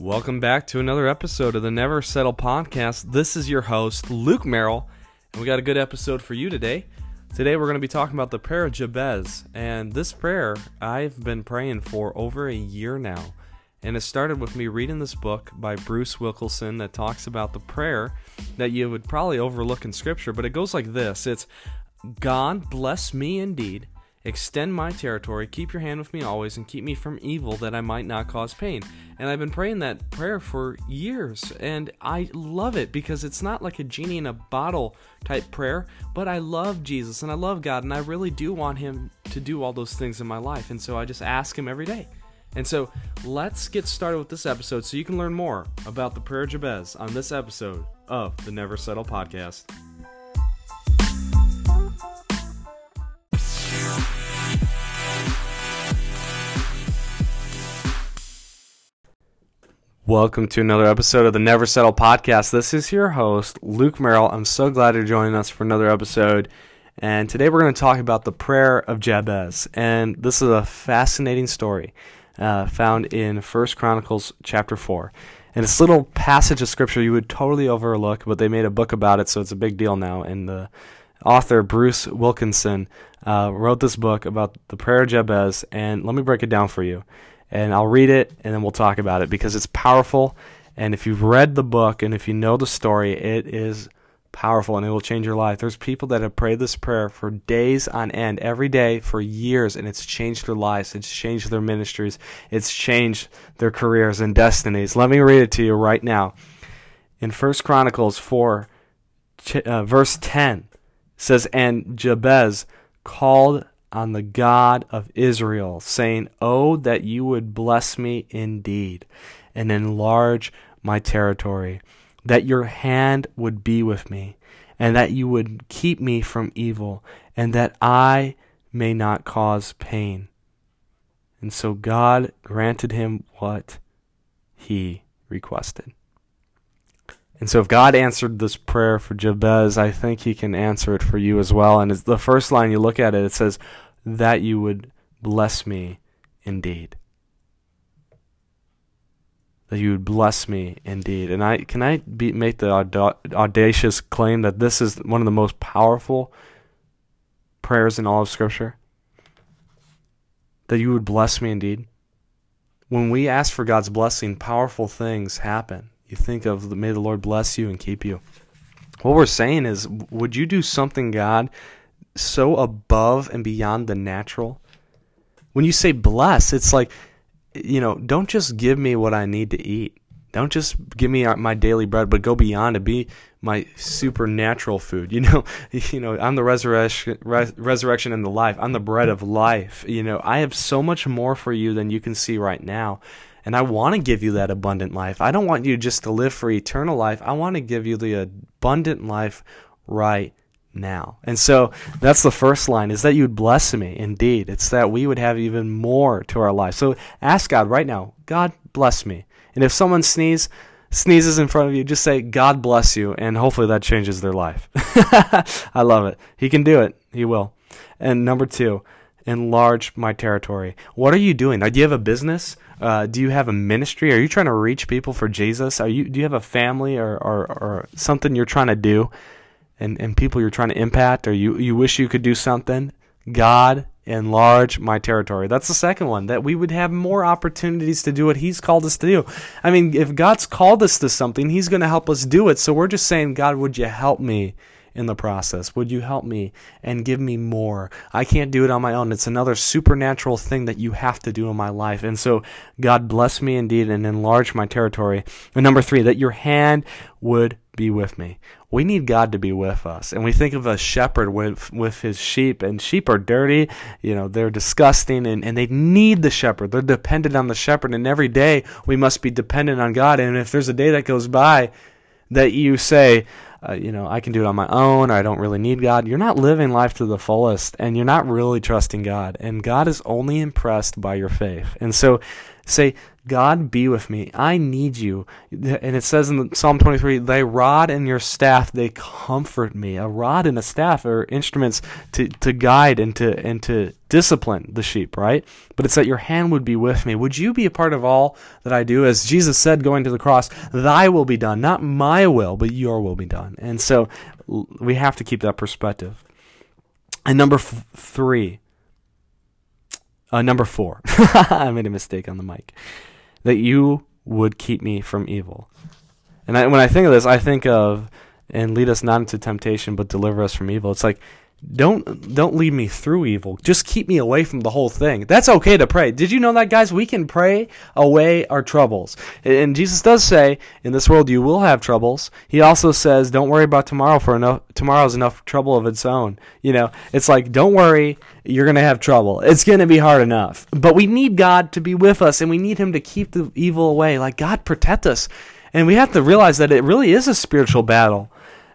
Welcome back to another episode of the Never Settle podcast. This is your host, Luke Merrill, and we got a good episode for you today. Today we're going to be talking about the prayer of Jabez, and this prayer I've been praying for over a year now. And it started with me reading this book by Bruce Wilkinson that talks about the prayer that you would probably overlook in scripture, but it goes like this It's God bless me indeed Extend my territory, keep your hand with me always, and keep me from evil that I might not cause pain. And I've been praying that prayer for years, and I love it because it's not like a genie in a bottle type prayer, but I love Jesus and I love God, and I really do want Him to do all those things in my life. And so I just ask Him every day. And so let's get started with this episode so you can learn more about the prayer of Jabez on this episode of the Never Settle podcast. Welcome to another episode of the Never Settle podcast. This is your host, Luke Merrill. I'm so glad you're joining us for another episode. And today we're going to talk about the prayer of Jabez. And this is a fascinating story uh, found in First Chronicles chapter 4. And this little passage of scripture you would totally overlook, but they made a book about it, so it's a big deal now. And the author, Bruce Wilkinson, uh, wrote this book about the prayer of Jabez. And let me break it down for you and I'll read it and then we'll talk about it because it's powerful. And if you've read the book and if you know the story, it is powerful and it will change your life. There's people that have prayed this prayer for days on end, every day for years, and it's changed their lives. It's changed their ministries. It's changed their careers and destinies. Let me read it to you right now. In First Chronicles 4, uh, verse 10, says, And Jabez called on the God of Israel, saying, Oh, that you would bless me indeed and enlarge my territory, that your hand would be with me, and that you would keep me from evil, and that I may not cause pain. And so God granted him what he requested. And so, if God answered this prayer for Jabez, I think He can answer it for you as well. And it's the first line you look at it, it says, That you would bless me indeed. That you would bless me indeed. And I can I be, make the audacious claim that this is one of the most powerful prayers in all of Scripture? That you would bless me indeed. When we ask for God's blessing, powerful things happen you think of may the Lord bless you and keep you. What we're saying is, would you do something, God, so above and beyond the natural? When you say bless, it's like, you know, don't just give me what I need to eat. Don't just give me my daily bread, but go beyond to be my supernatural food. You know, you know, I'm the resurrection, res- resurrection and the life. I'm the bread of life. You know, I have so much more for you than you can see right now. And I want to give you that abundant life. I don't want you just to live for eternal life. I want to give you the abundant life right now. And so that's the first line is that you would bless me indeed. It's that we would have even more to our life. So ask God right now, God bless me. And if someone sneezes, sneezes in front of you, just say, God bless you, and hopefully that changes their life. I love it. He can do it. He will. And number two, enlarge my territory. What are you doing? Do you have a business? Uh, do you have a ministry? Are you trying to reach people for Jesus? Are you do you have a family or, or, or something you're trying to do and, and people you're trying to impact or you, you wish you could do something? God enlarge my territory. That's the second one, that we would have more opportunities to do what He's called us to do. I mean, if God's called us to something, He's going to help us do it. So we're just saying, God, would you help me in the process? Would you help me and give me more? I can't do it on my own. It's another supernatural thing that you have to do in my life. And so, God bless me indeed and enlarge my territory. And number three, that your hand would be with me. We need God to be with us. And we think of a shepherd with with his sheep and sheep are dirty, you know, they're disgusting and, and they need the shepherd. They're dependent on the shepherd and every day we must be dependent on God. And if there's a day that goes by that you say, uh, you know, I can do it on my own, or I don't really need God. You're not living life to the fullest, and you're not really trusting God. And God is only impressed by your faith. And so, Say, God be with me. I need you. And it says in Psalm 23, thy rod and your staff, they comfort me. A rod and a staff are instruments to, to guide and to, and to discipline the sheep, right? But it's that your hand would be with me. Would you be a part of all that I do? As Jesus said going to the cross, thy will be done, not my will, but your will be done. And so we have to keep that perspective. And number f- three, uh, number four, I made a mistake on the mic that you would keep me from evil. And I, when I think of this, I think of and lead us not into temptation, but deliver us from evil. It's like don't don't lead me through evil. Just keep me away from the whole thing. That's okay to pray. Did you know that, guys? We can pray away our troubles. And Jesus does say, "In this world you will have troubles." He also says, "Don't worry about tomorrow, for enough tomorrow's enough trouble of its own." You know, it's like, don't worry, you're gonna have trouble. It's gonna be hard enough. But we need God to be with us, and we need Him to keep the evil away. Like God protect us, and we have to realize that it really is a spiritual battle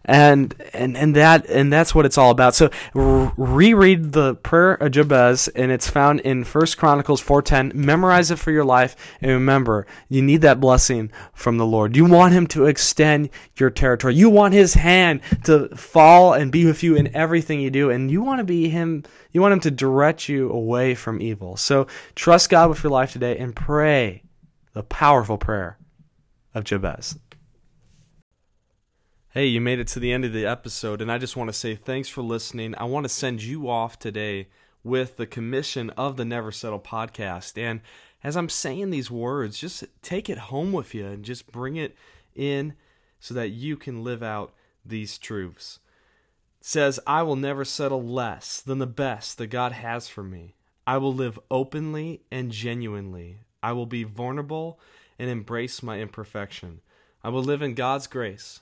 and and and that and that's what it's all about. So reread the prayer of Jabez, and it's found in First Chronicles four ten. Memorize it for your life, and remember, you need that blessing from the Lord. You want Him to extend your territory. You want His hand to fall and be with you in everything you do, and you want to be Him. You want Him to direct you away from evil. So trust God with your life today, and pray the powerful prayer of Jabez. Hey, you made it to the end of the episode, and I just want to say thanks for listening. I want to send you off today with the commission of the Never Settle podcast. And as I'm saying these words, just take it home with you and just bring it in so that you can live out these truths. It says, I will never settle less than the best that God has for me. I will live openly and genuinely. I will be vulnerable and embrace my imperfection. I will live in God's grace